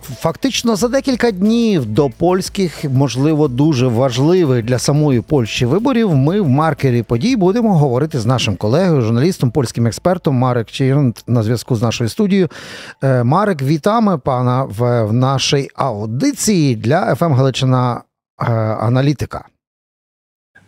Фактично за декілька днів до польських, можливо, дуже важливих для самої Польщі виборів. Ми в маркері подій будемо говорити з нашим колегою, журналістом, польським експертом Марек Чірнт на зв'язку з нашою студією. Е, Марек, вітаємо пана в, нашій аудиції для ФМ Галичина е, аналітика.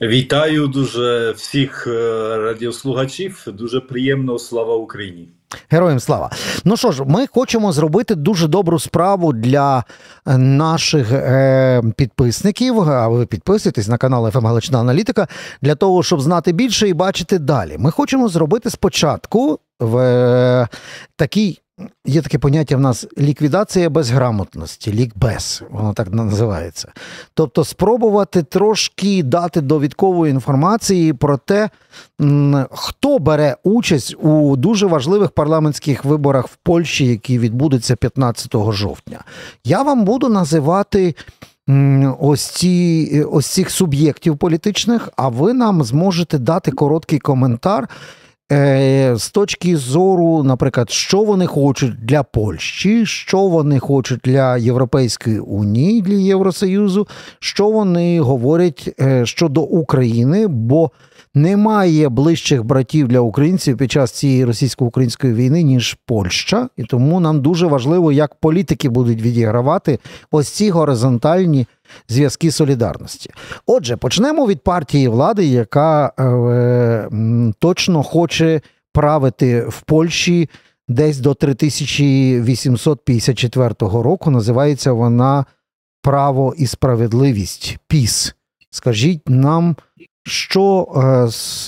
Вітаю дуже всіх е, радіослухачів. Дуже приємно. Слава Україні. Героям слава. Ну що ж, ми хочемо зробити дуже добру справу для е, наших е, підписників. А ви підписуєтесь на канал ФМ Галична Аналітика для того, щоб знати більше і бачити далі. Ми хочемо зробити спочатку в е, такий. Є таке поняття в нас ліквідація безграмотності, лікбез, воно так називається. Тобто спробувати трошки дати довідкової інформації про те, хто бере участь у дуже важливих парламентських виборах в Польщі, які відбудуться 15 жовтня. Я вам буду називати ось, ці, ось цих суб'єктів політичних, а ви нам зможете дати короткий коментар. Е, з точки зору, наприклад, що вони хочуть для Польщі, що вони хочуть для Європейської унії, для Євросоюзу, що вони говорять е, щодо України, бо немає ближчих братів для українців під час цієї російсько-української війни, ніж Польща, і тому нам дуже важливо, як політики будуть відігравати ось ці горизонтальні зв'язки солідарності. Отже, почнемо від партії влади, яка е, точно хоче правити в Польщі десь до 3854 року. Називається вона Право і справедливість ПІС. Скажіть нам, що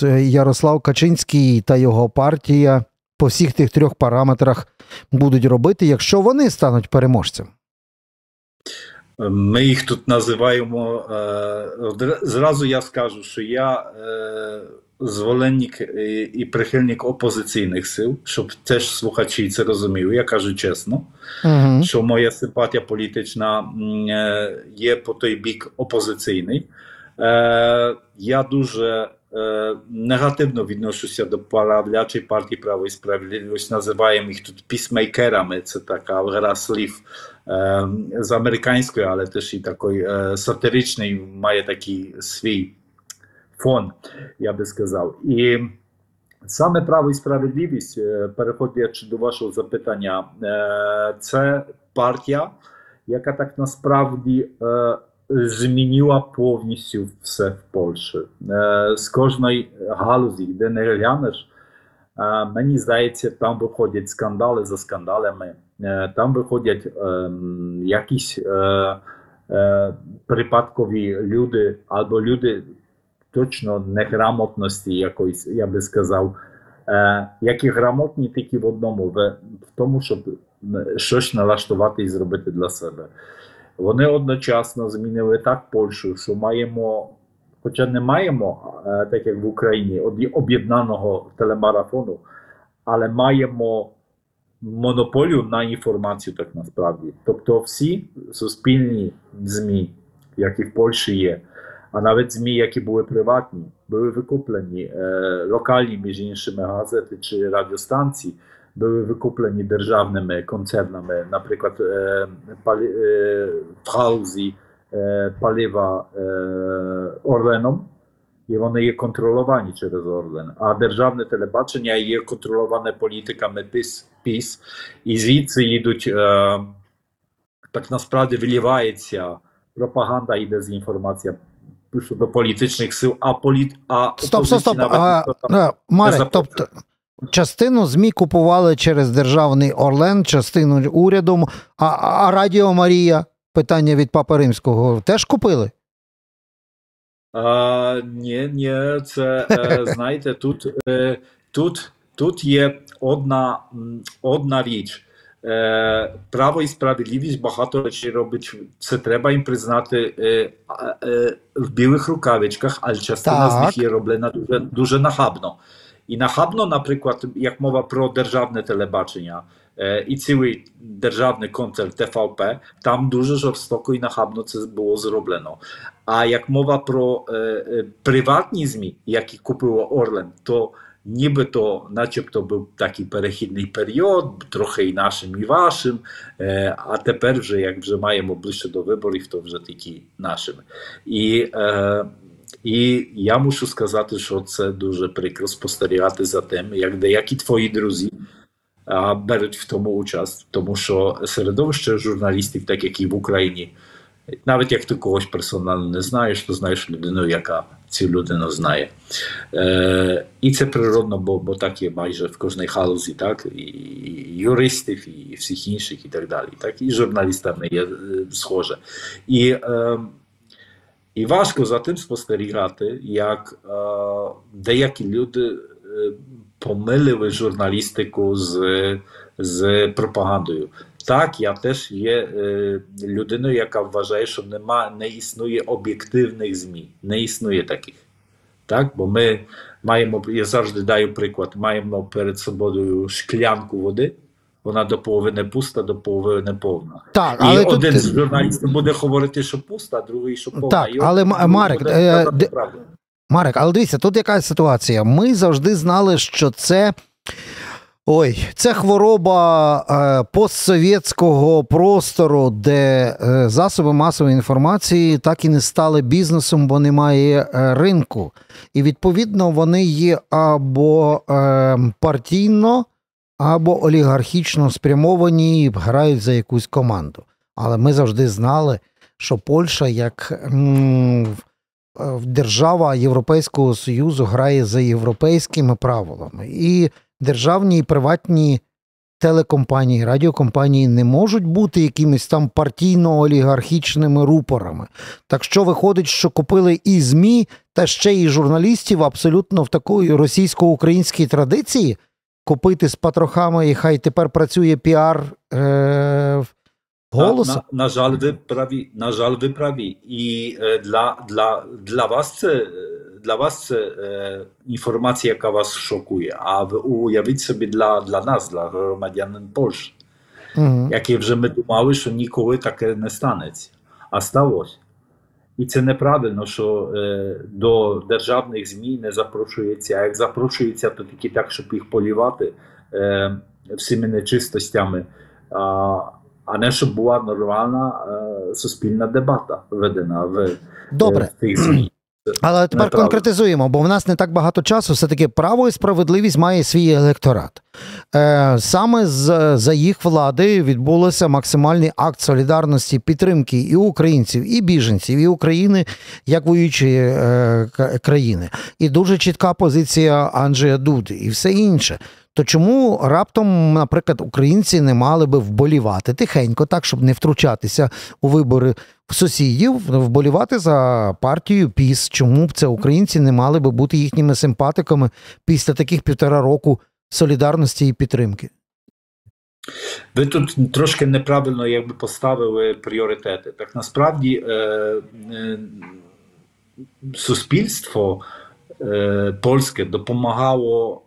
е, Ярослав Качинський та його партія по всіх тих трьох параметрах будуть робити, якщо вони стануть переможцем. Ми їх тут називаємо. е, Зразу я скажу, що я е, зволенник і- прихильник опозиційних сил, щоб теж слухачі це розуміли. Я кажу чесно. Угу. що моя симпатія політична є по той бік опозиційний. Е, я дуже е, негативно відношуся до правлячої партії Право і Справедливість. Називаємо їх тут пісмейкерами. Це така гра слів е, з американської, але теж і такої е, сатиричний, має такий свій фон, я би сказав. І Саме право і справедливість, переходячи до вашого запитання, це партія, яка так насправді змінила повністю все в Польщі. Е, З кожної галузі, де не глянеш, е, мені здається, там виходять скандали за скандалами, е, там виходять ем, якісь припадкові люди або люди точно неграмотності якоїсь, я би сказав, які грамотні тільки в одному, в, тому, щоб щось налаштувати і зробити для себе. Вони одночасно змінили так Польщу, що маємо, хоча не маємо, е, так як в Україні, об'єднаного телемарафону, але маємо монополію на інформацію так насправді. Тобто всі суспільні ЗМІ, які в Польщі є, а навіть ЗМІ, які були приватні, були викуплені е, локальні, між іншими газети чи радіостанції, були викуплені державними концернами, наприклад, е, палі, е, в галузі е, палива е, Орленом, і вони є контроловані через Орлен. А державне телебачення є контроловане політиками ПІС, ПІС і звідси йдуть, е, так насправді вилівається пропаганда і дезінформація щодо політичних сил, а політ, а Стоп, стоп, стоп. опозиція А, навіть ніхто там а, Марек, не тобто частину ЗМІ купували через державний Орлен, частину урядом, а, а Радіо Марія, питання від Папи Римського, теж купили? А, ні, ні, це е, знаєте, тут, е, тут, тут є одна, одна річ. Е, право і справедливість багато речей робить. Це треба їм признати в білих рукавичках, але частина з них є роблена дуже, дуже нахабно. І нахабно, наприклад, як мова про державне телебачення е, і цілий державний концерт ТВП, там дуже жорстоко і нахабно це було зроблено. А як мова про е, е, приватні ЗМІ, які купило Орлен, то Нібито, начебто, був такий перехідний період, трохи і нашим, і вашим. Е, а тепер, вже як вже маємо ближче до виборів, то вже тільки нашими. І е, і я мушу сказати, що це дуже прикро спостерігати за тим, як деякі твої друзі а, беруть в тому участь, тому що середовище журналістів, так як і в Україні, навіть як ти когось персонально не знаєш, то знаєш людину, яка цю людину знає. Е, І це природно, бо бо так є майже в кожній галузі, так, і, юристів, і всіх інших, і так далі. Так, І журналістами є е, схоже. І е, і важко за тим спостерігати, як е, деякі люди е, помилили журналістику з з пропагандою. Так, я теж є е, людиною, яка вважає, що нема, не існує об'єктивних ЗМІ. Не існує таких. Так, Бо ми маємо, я завжди даю приклад, маємо перед собою шклянку води. Вона до половини пуста, до половини повна. Так, і але один тут... з журналістів буде говорити, що пуста, а другий, що повна. Так, І але Марек, буде е, де-. Марек, але дивіться, тут яка ситуація. Ми завжди знали, що це. Ой, це хвороба е, постсовєтського простору, де е, засоби масової інформації так і не стали бізнесом, бо немає е, ринку. І відповідно вони є або е, партійно, або олігархічно спрямовані і грають за якусь команду. Але ми завжди знали, що Польща як м, е, держава Європейського Союзу грає за європейськими правилами. І державні і приватні телекомпанії, радіокомпанії не можуть бути якимись там партійно-олігархічними рупорами. Так що виходить, що купили і ЗМІ, та ще і журналістів абсолютно в такої російсько-українській традиції купити з патрохами, і хай тепер працює піар е, ПіСу. На, на, на жаль, ви праві. На жаль, ви праві. І е, для, для, для вас це для вас це е, інформація, яка вас шокує. А ви уявіть собі для, для нас, для громадянин Польщі, Мгм. які вже ми думали, що ніколи таке не станеться. А сталося. І це неправильно, що е, до державних ЗМІ не запрошується. А як запрошується, то тільки так, щоб їх полівати е, всіми нечистостями. А, а не щоб була нормальна е, суспільна дебата введена в, е, Добре. в тих ЗМІ. Але тепер Неправда. конкретизуємо, бо в нас не так багато часу. Все таки право і справедливість має свій електорат. Е, саме з, за їх влади відбулося максимальний акт солідарності, підтримки і українців, і біженців, і України як воюючої е, країни. І дуже чітка позиція Анджея Дуди і все інше. То чому раптом, наприклад, українці не мали би вболівати тихенько, так щоб не втручатися у вибори сусідів, вболівати за партію ПІС? Чому б це українці не мали би бути їхніми симпатиками після таких півтора року солідарності і підтримки? Ви тут трошки неправильно якби поставили пріоритети. Так насправді е, е, суспільство е, польське допомагало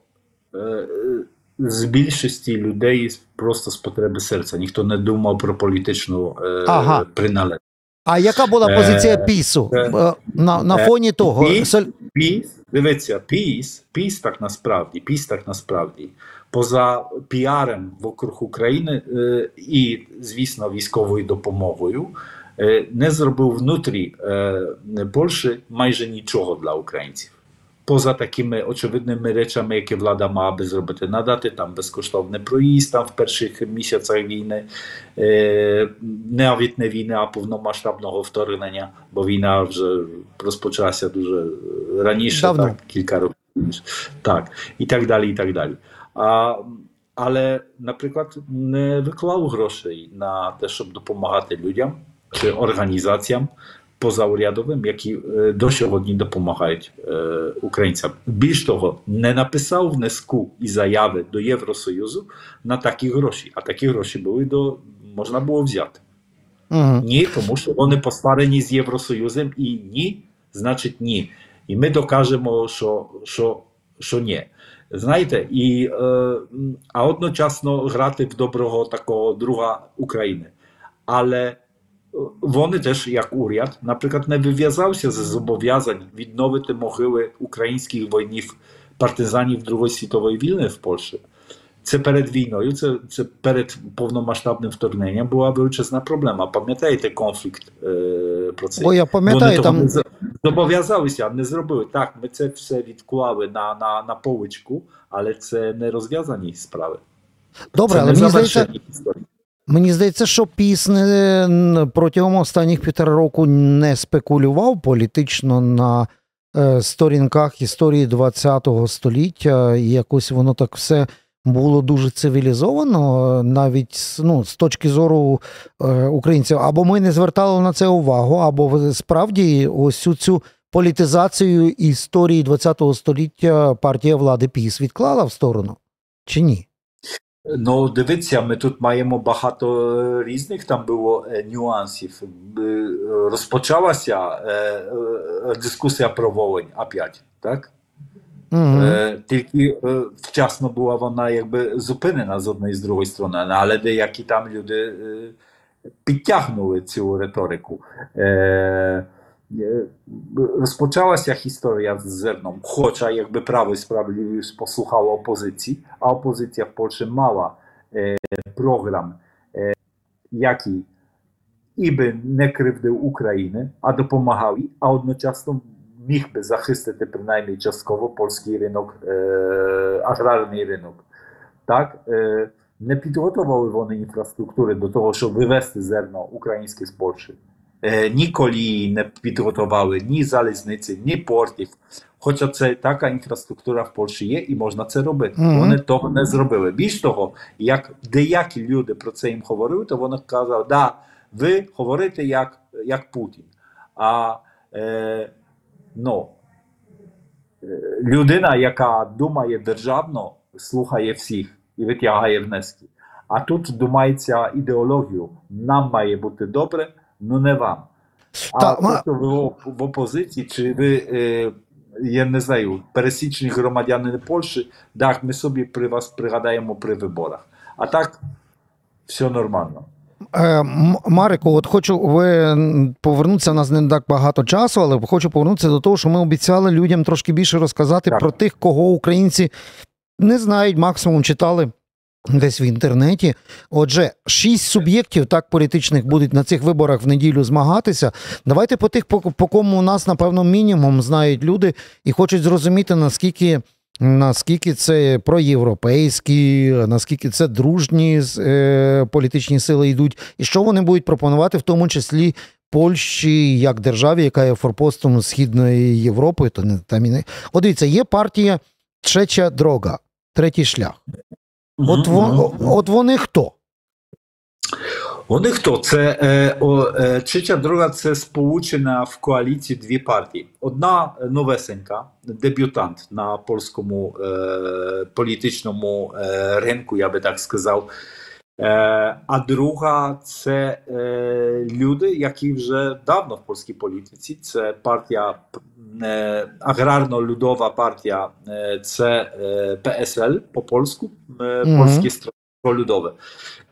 з більшості людей просто з потреби серця. Ніхто не думав про політичну е, Ага. приналежність. А яка була Е, позиція ПІСу е, е, на, на е, фоні того? Піс, піс, дивіться, піс, піс так насправді, піс так насправді, поза піаром вокруг України е, і, звісно, військовою допомогою, е, не зробив внутрі е, Польщі майже нічого для українців. Поза такими очевидними речами, які влада мала би зробити, надати там безкоштовний проїзд там в перших місяцях війни, е, навіть не війни, а повномасштабного вторгнення, бо війна вже розпочалася дуже раніше, Давно. так, кілька років. Так, і так далі, і так далі. А, але, наприклад, не виклав грошей на те, щоб допомагати людям чи організаціям позаурядовим, які до сьогодні допомагають е, українцям. Більш того, не написав внеску і заяви до Євросоюзу на такі гроші, а такі гроші були до можна було взяти. Мгм. Ні, тому що вони посварені з Євросоюзом, і ні, значить ні. І ми докажемо, що, що, що ні. Знаєте, і, е, а одночасно грати в доброго такого друга України. Але вони теж, як уряд, наприклад, не вив'язався з зобов'язань відновити могили українських воїнів партизанів Другої світової війни в Польщі. Це перед війною, це, це перед повномасштабним вторгненням була величезна проблема. Пам'ятаєте конфлікт е, про це? Бо я пам'ятаю, Вони того там не за- зобов'язалися, а не зробили. Так, ми це все відклали на, на, на поличку, але це не розв'язані справи. добре, це але не мені здається, завершені історії. Мені здається, що піс не, н- протягом останніх півтора року не спекулював політично на е, сторінках історії ХХ століття, і якось воно так все було дуже цивілізовано, навіть ну, з точки зору е, українців. Або ми не звертали на це увагу, або справді ось цю політизацію історії ХХ століття партія влади піс відклала в сторону. Чи ні? Ну, дивіться, ми тут маємо багато е, різних там було е, нюансів. Е, Розпочалася дискусія про Волинь опять, так? Угу. Е, Тільки е, вчасно була вона якби зупинена з однієї з другої сторони, але деякі там люди е, підтягнули цю риторику. Е, е, Розпочалася історія з зерном, хоча якби право і справедливість послухало опозиції, а опозиція в Польщі мала е, програм, е, який і би не кривдив України, а допомагав, їй, а одночасно міг би захистити принаймні частково польський ринок, е, аграрний ринок. Так, е, не підготували вони інфраструктури до того, щоб вивезти ні колії не підготували, ні залізниці, ні портів. Хоча це така інфраструктура в Польщі є, і можна це робити. Мгм. Вони того не зробили. Більш того, як деякі люди про це їм говорили, то вони казали, да, ви говорите як, як Путін. А е, ну, людина, яка думає державно, слухає всіх і витягає внески. А тут думається ідеологію. Нам має бути добре, ну не вам. А Та, то, що ви в в опозиції, чи ви, е, я не знаю, пересічні громадяни Польщі, так, ми собі при вас пригадаємо при виборах. А так, все нормально. Е, Марику, от хочу ви повернутися. У нас не так багато часу, але хочу повернутися до того, що ми обіцяли людям трошки більше розказати Так. про тих, кого українці не знають, максимум читали. Десь в інтернеті. Отже, шість суб'єктів так політичних будуть на цих виборах в неділю змагатися. Давайте по тих, по, по кому у нас, напевно, мінімум знають люди і хочуть зрозуміти, наскільки, наскільки це проєвропейські, наскільки це дружні е, політичні сили йдуть, і що вони будуть пропонувати, в тому числі Польщі як державі, яка є форпостом Східної Європи. То не там і не от дивіться, є партія Треча Дрога, третій шлях. От, во, от вони хто? Вони хто? Це е, о, е, трича друга це сполучена в коаліції дві партії. Одна е, новесенька, дебютант на польському е, політичному е, ринку, я би так сказав. Е, а друга це е, люди, які вже давно в польській політиці. Це партія е, аграрно-людова партія, е, це е, ПСЛ по польську, е, Мгм. польське строво людове.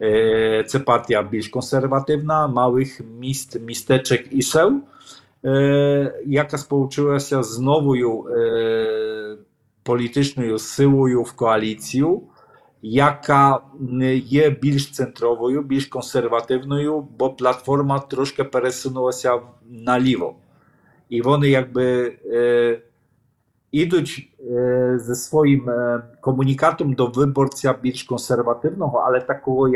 Е, Це партія більш консервативна, малих міст, містечок і сел, е, яка сполучилася з новою е, політичною силою в коаліцію, яка не є більш центровою, більш консервативною, бо платформа трошки пересунулася наліво. І вони якби е, ідуть е, зі своїм е, комунікатом до виборця більш консервативного, але такого,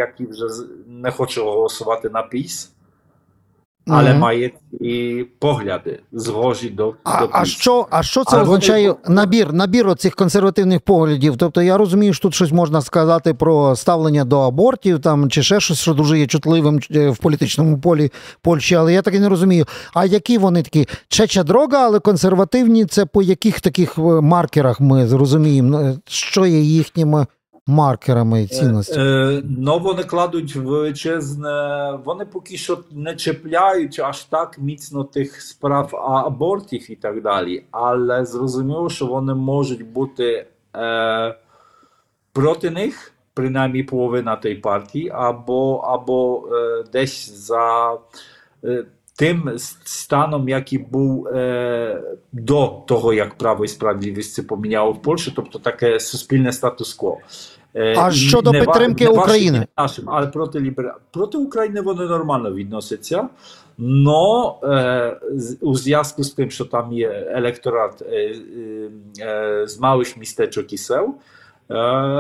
який вже з- не хоче голосувати на піс, але має і погляди згожі до, А, до а, що, а що це Але вони- означає набір, набір оцих консервативних поглядів? Тобто я розумію, що тут щось можна сказати про ставлення до абортів там, чи ще щось, що дуже є чутливим е, в політичному полі Польщі, але я так і не розумію. А які вони такі? Чеча дрога, але консервативні це по яких таких е, маркерах ми зрозуміємо, е, що є їхніми маркерами і цінностями? Е, ну, вони кладуть величезне, вони поки що не чіпляють аж так міцно тих справ абортів і так далі, але зрозуміло, що вони можуть бути е, проти них, принаймні половина тієї партії, або, або е, десь за. Е, тим станом, який був е, до того, як право і справедливість це поміняло в Польщі, тобто таке суспільне статус-кво. Е, А і щодо не ва- підтримки не вашим, України? не нашим, але проти лібера... проти України вони нормально відносяться. Но е, з- у зв'язку з тим, що там є електорат е, е, е, з малих містечок і сел, е,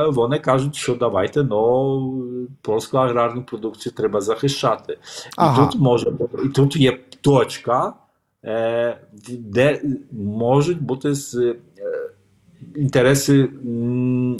вони кажуть, що давайте ну, польську аграрну продукцію треба захищати. Ага. І тут може і тут є точка, е, де можуть бути е, інтереси,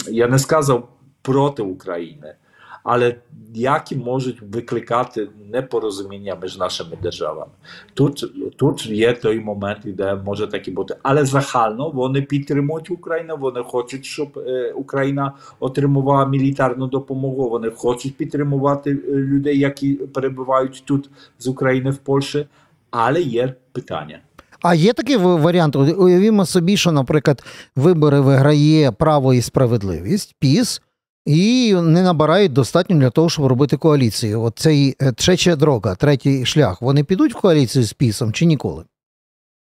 я не сказав проти України, але які можуть викликати непорозуміння між нашими державами. Тут, тут є той момент, де може так і бути. Але загально вони підтримують Україну, вони хочуть, щоб е, Україна отримувала мілітарну допомогу, вони хочуть підтримувати е, людей, які перебувають тут з України в Польщі. Але є питання. А є такий варіант. Уявімо собі, що, наприклад, вибори виграє право і справедливість, ПІС, і не набирають достатньо для того, щоб робити коаліцію. От цей е, третя дорога, третій шлях. Вони підуть в коаліцію з ПІСом чи ніколи?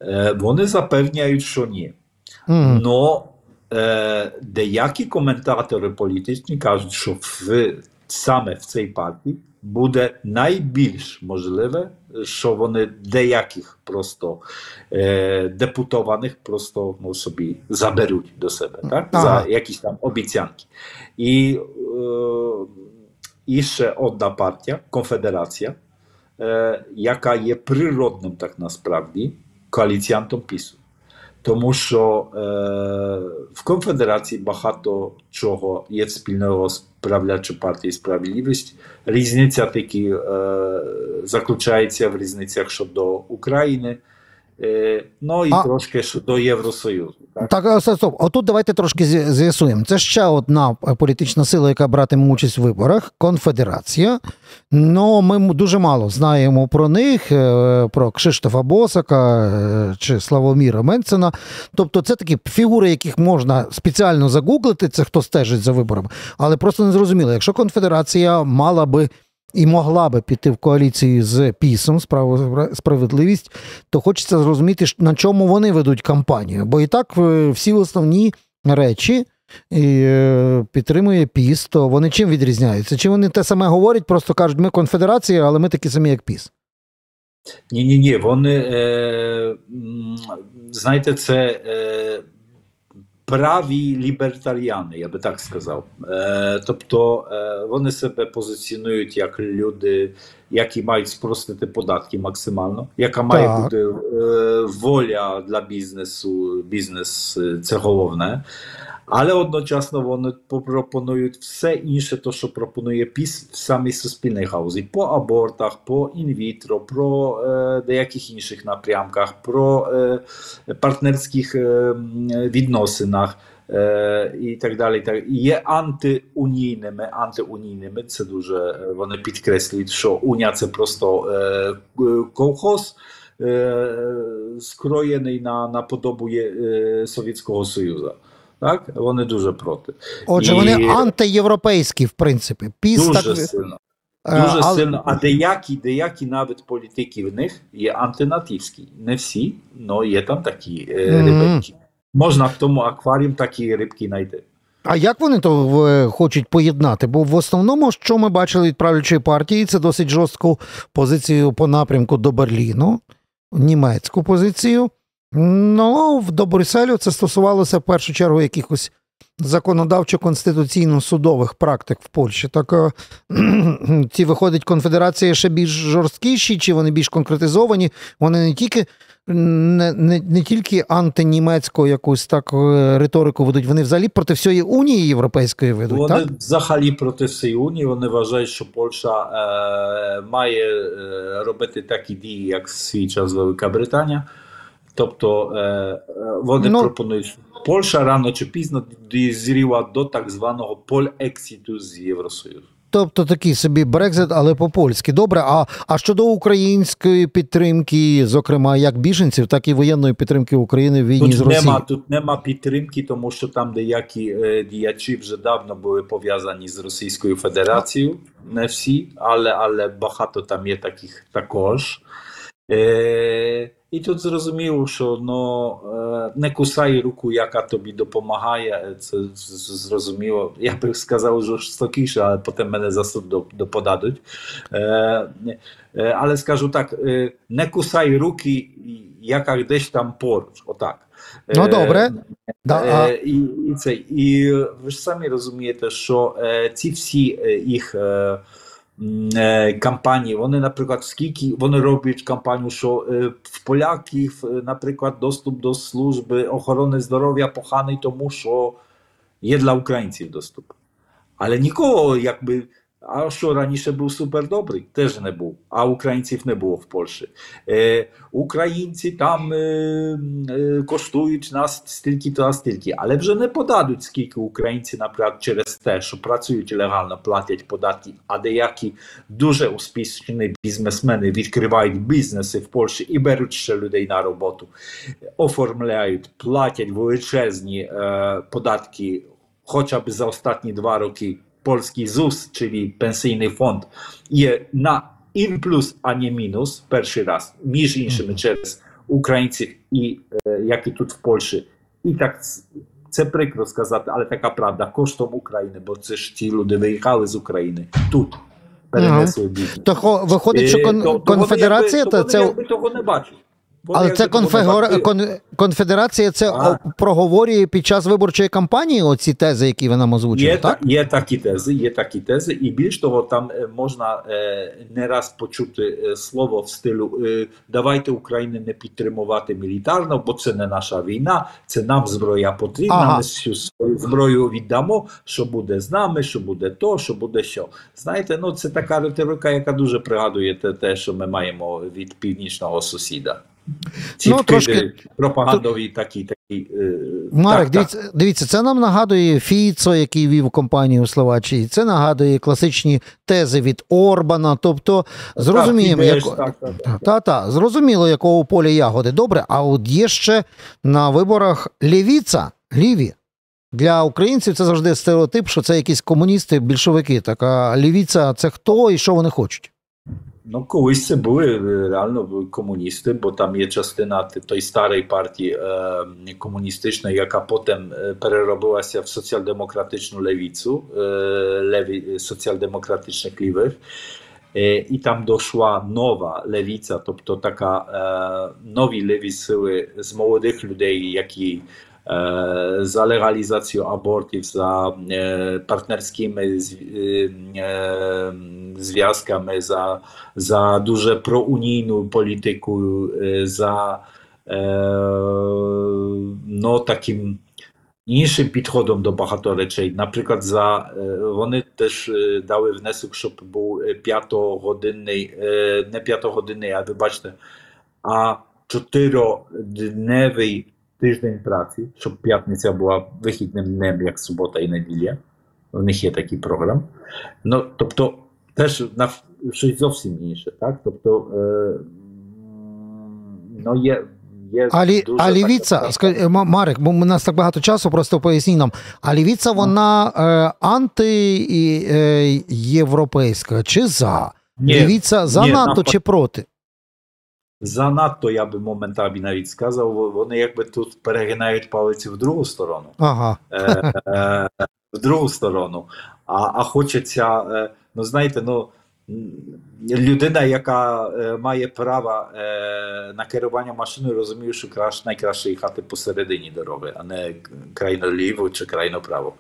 Е, Вони запевняють, що ні. Але Но е, деякі коментатори політичні кажуть, що в, саме в цій партії буде найбільш можливе, що вони деяких просто е, депутованих просто ну, собі заберуть до себе, так? Ага. за якісь там обіцянки. І, е, і ще одна партія, конфедерація, е, яка є природним так насправді коаліціантом ПІСу. Тому що е, в конфедерації багато чого є спільного з правлячою партією справедливість. Різниця таки е, заключається в різницях щодо України, ну і А- трошки щодо Євросоюзу. Так? Так, стоп, стоп. Отут давайте трошки з'ясуємо. Це ще одна е, політична сила, яка братиме участь в виборах конфедерація. Ну, ми дуже мало знаємо про них, е, про Кшиштофа Босака е, чи Славоміра Менцена. Тобто, це такі фігури, яких можна спеціально загуглити, це хто стежить за виборами. Але просто не зрозуміло, якщо конфедерація мала би. І могла би піти в коаліцію з ПІСом справедливість, то хочеться зрозуміти, на чому вони ведуть кампанію. Бо і так е, всі основні речі е, підтримує ПІС, то вони чим відрізняються? Чи вони те саме говорять, просто кажуть, ми конфедерація, але ми такі самі, як ПІС. Ні, ні, ні. Вони е, знаєте, це е, праві лібертаріани, я би так сказав. Е, тобто е, вони себе позиціонують як люди, які мають спростити податки максимально, яка має Так. бути е, воля для бізнесу. Бізнес е, це головне. Але одночасно вони пропонують все інше, то що пропонує ПІС в самій суспільній галузі по абортах, по інвітро, про е, деяких інших напрямках, про е, партнерських е, відносинах. Е, і так далі. Так. Є антиунійними, антиунійними, це дуже е, вони підкреслюють, що унія це просто е, колхоз, е, скроєний на, на подобу е, Совєтського Союзу. Так, вони дуже проти. Отже, І- вони антиєвропейські, в принципі. ПІС Дуже так. сильно. е, Дуже але- сильно. А деякі, деякі навіть політики в них є антинатівські. Не всі, але є там такі е, рибки. Можна в тому акваріум такі рибки знайти. А як вони то е, хочуть поєднати? Бо в основному, що ми бачили від правлячої партії, це досить жорстку позицію по напрямку до Берліну, німецьку позицію. Ну, в- до Брюсселю це стосувалося в першу чергу якихось законодавчо-конституційно-судових практик в Польщі. Так е, ці виходить конфедерації ще більш жорсткіші, чи вони більш конкретизовані? Вони не тільки не, не, не тільки антинімецьку якусь так е, риторику ведуть, вони взагалі проти всієї унії європейської ведуть, Вони так? взагалі проти всієї унії. Вони вважають, що Польща е, має е, робити такі дії, як в свій час Велика Британія. Тобто е, е, вони Ну- пропонують, що Польща рано чи пізно дозріла до так званого полексіту з Євросоюзу. Тобто такий собі Брекзит, але по-польськи. Добре, а, а щодо української підтримки, зокрема, як біженців, так і воєнної підтримки України в війні з Тут Росією. нема, тут нема підтримки, тому що там деякі е, діячі вже давно були пов'язані з Російською Федерацією. Не всі, але, але багато там є таких також. Е, і тут зрозуміло, що ну, е, не кусай руку, яка тобі допомагає. Це зрозуміло. Я би сказав жорстокіше, але потім мене за суд доп- доподадуть. Е, е, але скажу так: не кусай руки, яка десь там поруч. Отак. Ну, добре. Да, і, і, це, і ви ж самі розумієте, що ці всі їх е, м, е, кампанії, вони, наприклад, скільки вони роблять кампанію, що е, в поляків, е, наприклад, доступ до служби охорони здоров'я поганий, тому що є для А що раніше був супер добрий, теж не був. А українців не було в Польщі. Е, українці там е, е, коштують нас стільки та стільки, але вже не подадуть, скільки українці, наприклад, через те, що працюють легально, платять податки, а деякі дуже успішні бізнесмени відкривають бізнеси в Польщі і беруть ще людей на роботу, оформляють, платять величезні е, податки, хоча б за останні два роки. Polski ZUS, czyli Pensyjny Fond, є на in плюс, а не мінус, перший раз, між іншими через українців, і е, як і тут в Польщі. І так ц- це прикро сказати, але така правда, коштом України, бо це ж ті люди виїхали з України тут, перенесли бізнес. То виходить, що кон- то- то конфедерація вони якби, це. то вони якби того не бачать. Але це конфегора... кон... конфедерація це А. проговорює під час виборчої кампанії оці тези, які ви нам озвучили, Є, так? є такі тези, є такі тези, і більш того, там е, можна е, не раз почути е, слово в стилю е, давайте Україну не підтримувати мілітарно, бо це не наша війна, це нам зброя потрібна. Ага. Ми всю свою зброю віддамо, що буде з нами, що буде то, що буде що. Знаєте, ну це така риторика, яка дуже пригадує те, те що ми маємо від північного сусіда. Ці Ну, трошки- пропагандові такі, такі. е, Марек, так, так. дивіться, дивіться, це нам нагадує Фіцо, який вів компанію у Словаччині. Це нагадує класичні тези від Орбана. Тобто, зрозуміємо, Так, як... так, так, так. Та, та, зрозуміло, якого поля ягоди. Добре, а от є ще на виборах лівіця, ліві. Для українців це завжди стереотип, що це якісь комуністи, більшовики. Так а лівіця це хто і що вони хочуть? Ну, колись це були е, реально були комуністи, бо там є частина т- тої старої партії е, комуністичної, яка потім е, переробилася в соціал-демократичну левіцю, е, леві, соціал-демократичних лівих. Е, І там дошла нова левіця, тобто така е, нові леві сили з молодих людей, які е, за легалізацію абортів, за е, партнерськими зв- е, е, зв'язками, за, за дуже проунійну політику, е, за е, ну, таким іншим підходом до багато речей. Наприклад, за, е, вони теж е, дали внесок, щоб був е, п'ятогодинний, е, не п'ятогодинний, а тиждень праці, щоб п'ятниця була вихідним днем, як субота і неділя. У них є такий програм. Ну, тобто, теж на щось зовсім інше, так? Тобто, е, ну, є, є А, дуже а лівіця, Марик, бо у нас так багато часу, просто поясніть нам. А лівіця, вона е, антиєвропейська чи за? Ні, лівіця за ні, НАТО навпаки. чи проти? Занадто, я би моментально навіть сказав, вони якби тут перегинають палиці в другу сторону. Ага. е, е, в другу сторону. А, а хочеться, е, ну знаєте, ну. Людина, яка е, має право е, на керування машиною, розуміє, що краш, найкраще їхати посередині дороги, а не крайно ліво чи крайно право.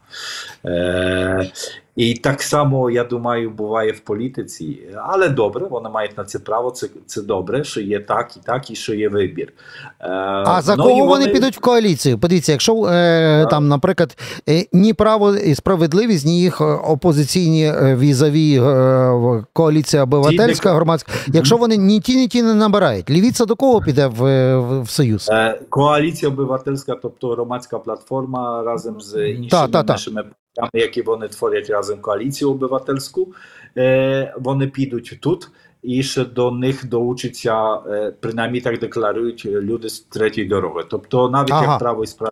Е, і так само, я думаю, буває в політиці. Але добре, вони мають на це право. Це, це добре, що є так і так, і що є вибір. Е, А за ну, кого і вони підуть в коаліцію? Подивіться, якщо е, там, наприклад, е, ні право і справедливість, ні їх опозиційні візаві е, коаліція обивательська, громадська, якщо вони ні ті, ні ті не набирають, лівіця до кого піде в, в, в союз? Е, Коаліція обивательська, тобто громадська платформа разом з іншими Та, та, та. нашими партіями, які вони творять разом коаліцію обивательську, е, вони підуть тут. І ще до них долучаться, е, принаймні так декларують люди з третьої дороги. Тобто навіть Ага. як право і справа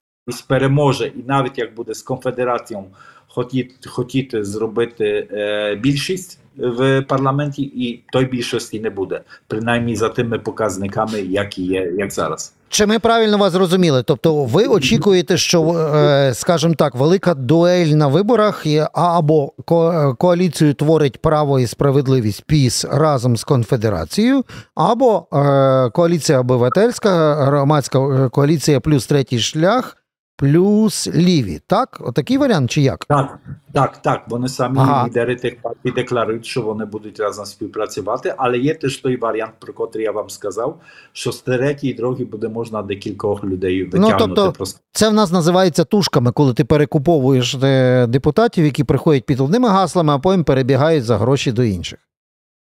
переможе, і навіть як буде з конфедерацією хотіти, хотіти зробити е, більшість в парламенті, і той більшості не буде, принаймні за тими показниками, які є як зараз. Чи ми правильно вас зрозуміли? Тобто, ви очікуєте, що, е, скажімо так, велика дуель на виборах або ко- коаліцію творить право і справедливість ПІС разом з конфедерацією, або е, коаліція обивательська, громадська е, коаліція плюс третій шлях, плюс ліві. Так? Отакий варіант чи як? Так, так, так. Вони самі Ага. лідери тих партій декларують, що вони будуть разом співпрацювати, але є теж той варіант, про котрий я вам сказав, що з третьої дороги буде можна декількох людей витягнути. тобто- просто. Це в нас називається тушками, коли ти перекуповуєш е, депутатів, які приходять під одними гаслами, а потім перебігають за гроші до інших.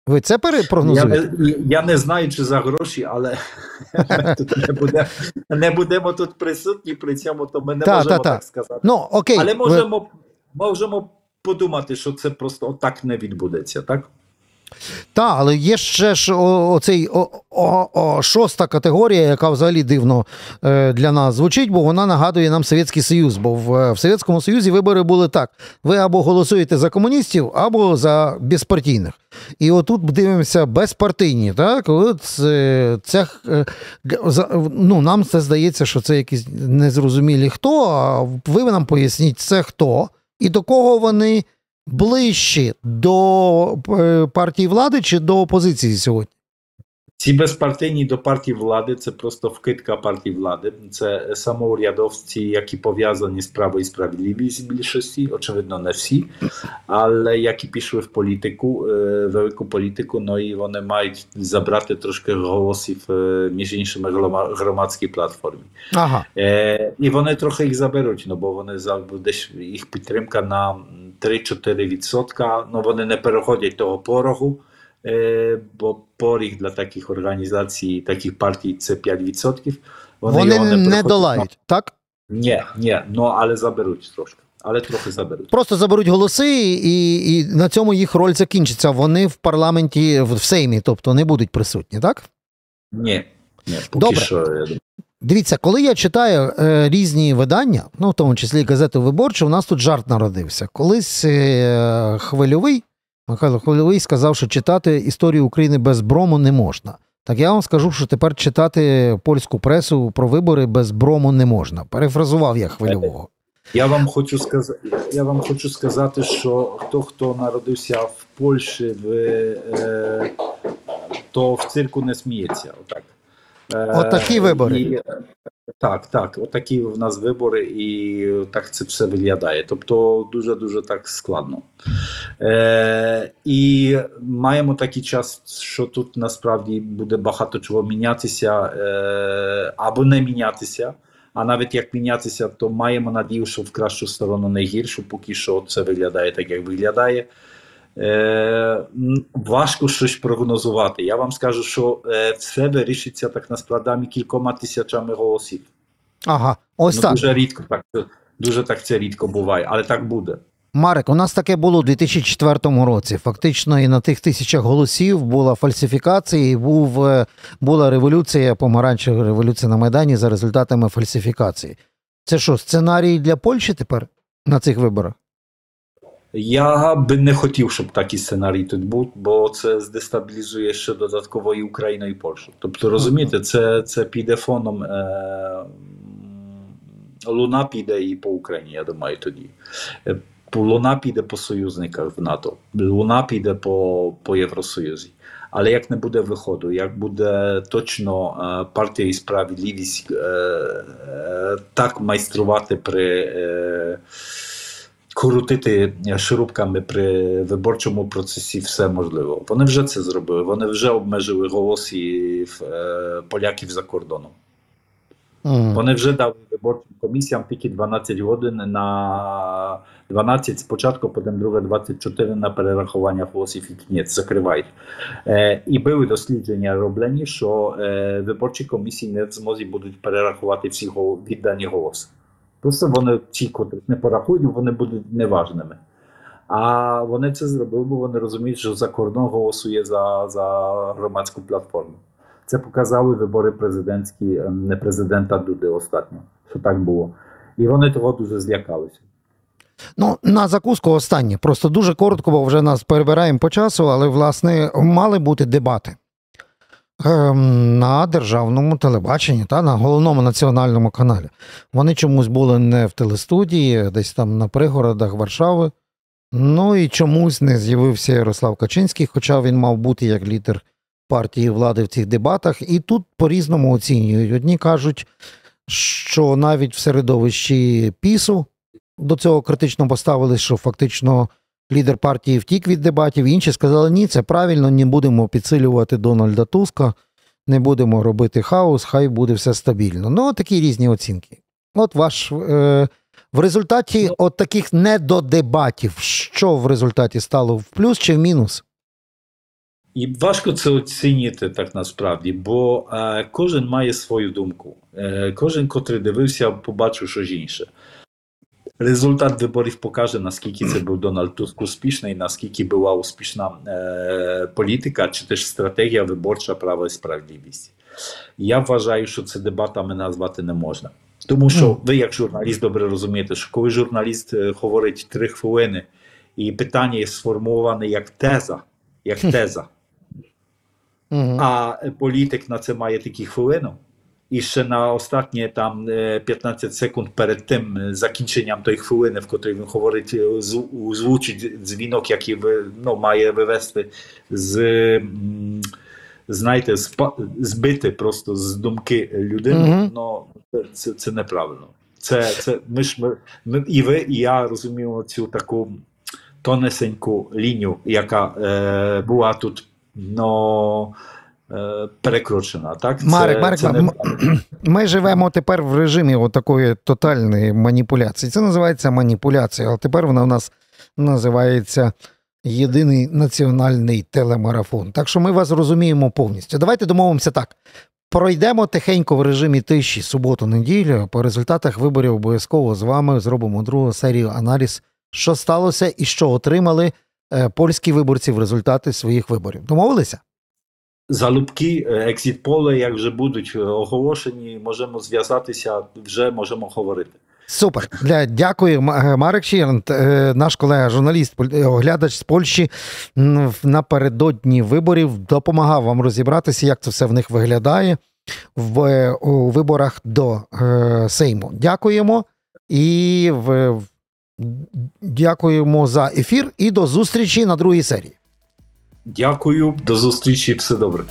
Ви це перепрогнозуєте? Я, я не знаю, чи за гроші, але тут не, буде, не будемо тут присутні при цьому, то ми не Та, можемо та, та. так сказати. Ну, окей. Але ви- можемо, можемо подумати, що це просто так не відбудеться, так? Та, але є ще ж оцей о, о, о, шоста категорія, яка взагалі дивно е, для нас звучить, бо вона нагадує нам Совєтський Союз. Бо в, в Совєтському Союзі вибори були так: ви або голосуєте за комуністів, або за безпартійних. І отут дивимося безпартійні. Так, от е, це е, ну, нам це здається, що це якісь незрозумілі хто. А ви нам поясніть, це хто і до кого вони ближчі до е, партії влади чи до опозиції сьогодні? Ці безпартійні до партії влади це просто вкидка партії влади. Це самоурядовці, які пов'язані з право і справедливість більшості, очевидно, не всі, але які пішли в політику, е, велику політику, ну і вони мають забрати трошки голосів, е, між іншими грома- громадській платформі. Ага. І вони трохи їх заберуть, ну бо вони десь їх підтримка на 3-4%. Ну вони не переходять того порогу, е, бо поріг для таких організацій, таких партій це 5%. Вони, його не, переходять. долають, так? Ну, ні, ні, ну але заберуть трошки. Але трохи заберуть. Просто заберуть голоси, і, і на цьому їх роль закінчиться. Вони в парламенті, в Сеймі, тобто не будуть присутні, так? Ні, ні, поки Добре. що. я думаю. Дивіться, коли я читаю е, різні видання, ну в тому числі газету Виборчу, у нас тут жарт народився. Колись е, хвильовий, Михайло Хвильовий сказав, що читати історію України без брому не можна. Так я вам скажу, що тепер читати польську пресу про вибори без брому не можна. Перефразував я хвильового. Я вам хочу сказати, я вам хочу сказати, що хто хто народився в Польщі, в, е, то в цирку не сміється. Отак. Е, Отакі вибори. І, так, так, отакі в нас вибори, і так це все виглядає. Тобто дуже дуже так складно. Е, і маємо такий час, що тут насправді буде багато чого мінятися е, або не мінятися. А навіть як мінятися, то маємо надію, що в кращу сторону не гіршу, поки що це виглядає так, як виглядає. Е, важко щось прогнозувати. Я вам скажу, що е, все вирішиться так насправді кількома тисячами голосів. Ага, ось Ну, так. дуже рідко так дуже так це рідко буває, але так буде. Марик, у нас таке було у 2004 році. Фактично, і на тих тисячах голосів була фальсифікація, і був, е, була революція, помаранчева революція на Майдані за результатами фальсифікації. Це що, сценарій для Польщі тепер на цих виборах? Я би не хотів, щоб такий сценарій тут був, бо це здестабілізує ще додатково і Україну, і Польщу. Тобто, розумієте, це, це піде фоном. Е, луна піде і по Україні, я думаю, тоді. Е, Луна піде по союзниках в НАТО, луна піде по, по Євросоюзі. Але як не буде виходу, як буде точно е, партія і справедливість е, е, так майструвати при. Е, крутити шурупками при виборчому процесі все можливо. Вони вже це зробили. Вони вже обмежили голосів е, поляків за кордоном. Мгм. Вони вже дали виборчим комісіям тільки 12 годин на 12 спочатку, потім друге 24 на перерахування голосів і кінець закривають. Е, і були дослідження роблені, що е, виборчі комісії не в змозі будуть перерахувати всі віддані голоси. Просто вони ті, котрих не порахують, вони будуть неважними. А вони це зробили, бо вони розуміють, що за кордон голосує за, за громадську платформу. Це показали вибори президентські, е, не президента Дуди остатньо, що так було. І вони того дуже злякалися. Ну, на закуску останнє. Просто дуже коротко, бо вже нас перебираємо по часу, але, власне, мали бути дебати на державному телебаченні та на головному національному каналі. Вони чомусь були не в телестудії, десь там на пригородах Варшави. Ну і чомусь не з'явився Ярослав Качинський, хоча він мав бути як лідер партії влади в цих дебатах. І тут по-різному оцінюють. Одні кажуть, що навіть в середовищі пісу до цього критично поставились, що фактично лідер партії втік від дебатів. Інші сказали, ні, це правильно, не будемо підсилювати Дональда Туска, не будемо робити хаос, хай буде все стабільно. Ну, такі різні оцінки. От ваш е, в результаті от таких недодебатів, що в результаті стало в плюс чи в мінус? І важко це оцінити так насправді, бо е, кожен має свою думку. Е, кожен, котрий дивився, побачив щось інше. Результат виборів покаже, наскільки це був Дональд Туск успішний, наскільки була успішна е, політика чи теж стратегія виборча права і справедливість. Я вважаю, що це дебатами назвати не можна. Тому що ви, як журналіст, добре розумієте, що коли журналіст е, говорить три хвилини, і питання є сформоване як теза, як теза, а політик на це має такі хвилину. І ще на там е, 15 секунд перед тим закінченням тої хвилини, в котрій він говорить, озвучить дзвінок, який ну, має вивести з, знаєте, збити просто з думки людини, ну, це, це, неправильно. Це, це, ми ж, ми, ми, і ви, і я розуміємо цю таку тонесеньку лінію, яка е, була тут ну, перекручена. Так? Це, Марик, Марик, це неправильно. Ми живемо тепер в режимі такої тотальної маніпуляції. Це називається маніпуляція, але тепер вона в нас називається єдиний національний телемарафон. Так що ми вас розуміємо повністю. Давайте домовимося так. Пройдемо тихенько в режимі тиші суботу-неділю. По результатах виборів обов'язково з вами зробимо другу серію аналіз, що сталося і що отримали е, польські виборці в результаті своїх виборів. Домовилися? Залюбки, е, екзит-поле, як вже будуть е, оголошені, можемо зв'язатися, вже можемо говорити. Супер. Дякую, е, Марек Шірнт, наш колега, журналіст, оглядач з Польщі напередодні виборів допомагав вам розібратися, як це все в них виглядає в у виборах до Сейму. Дякуємо і в- дякуємо за ефір і до зустрічі на другій серії. Дякую, до зустрічі, все добре.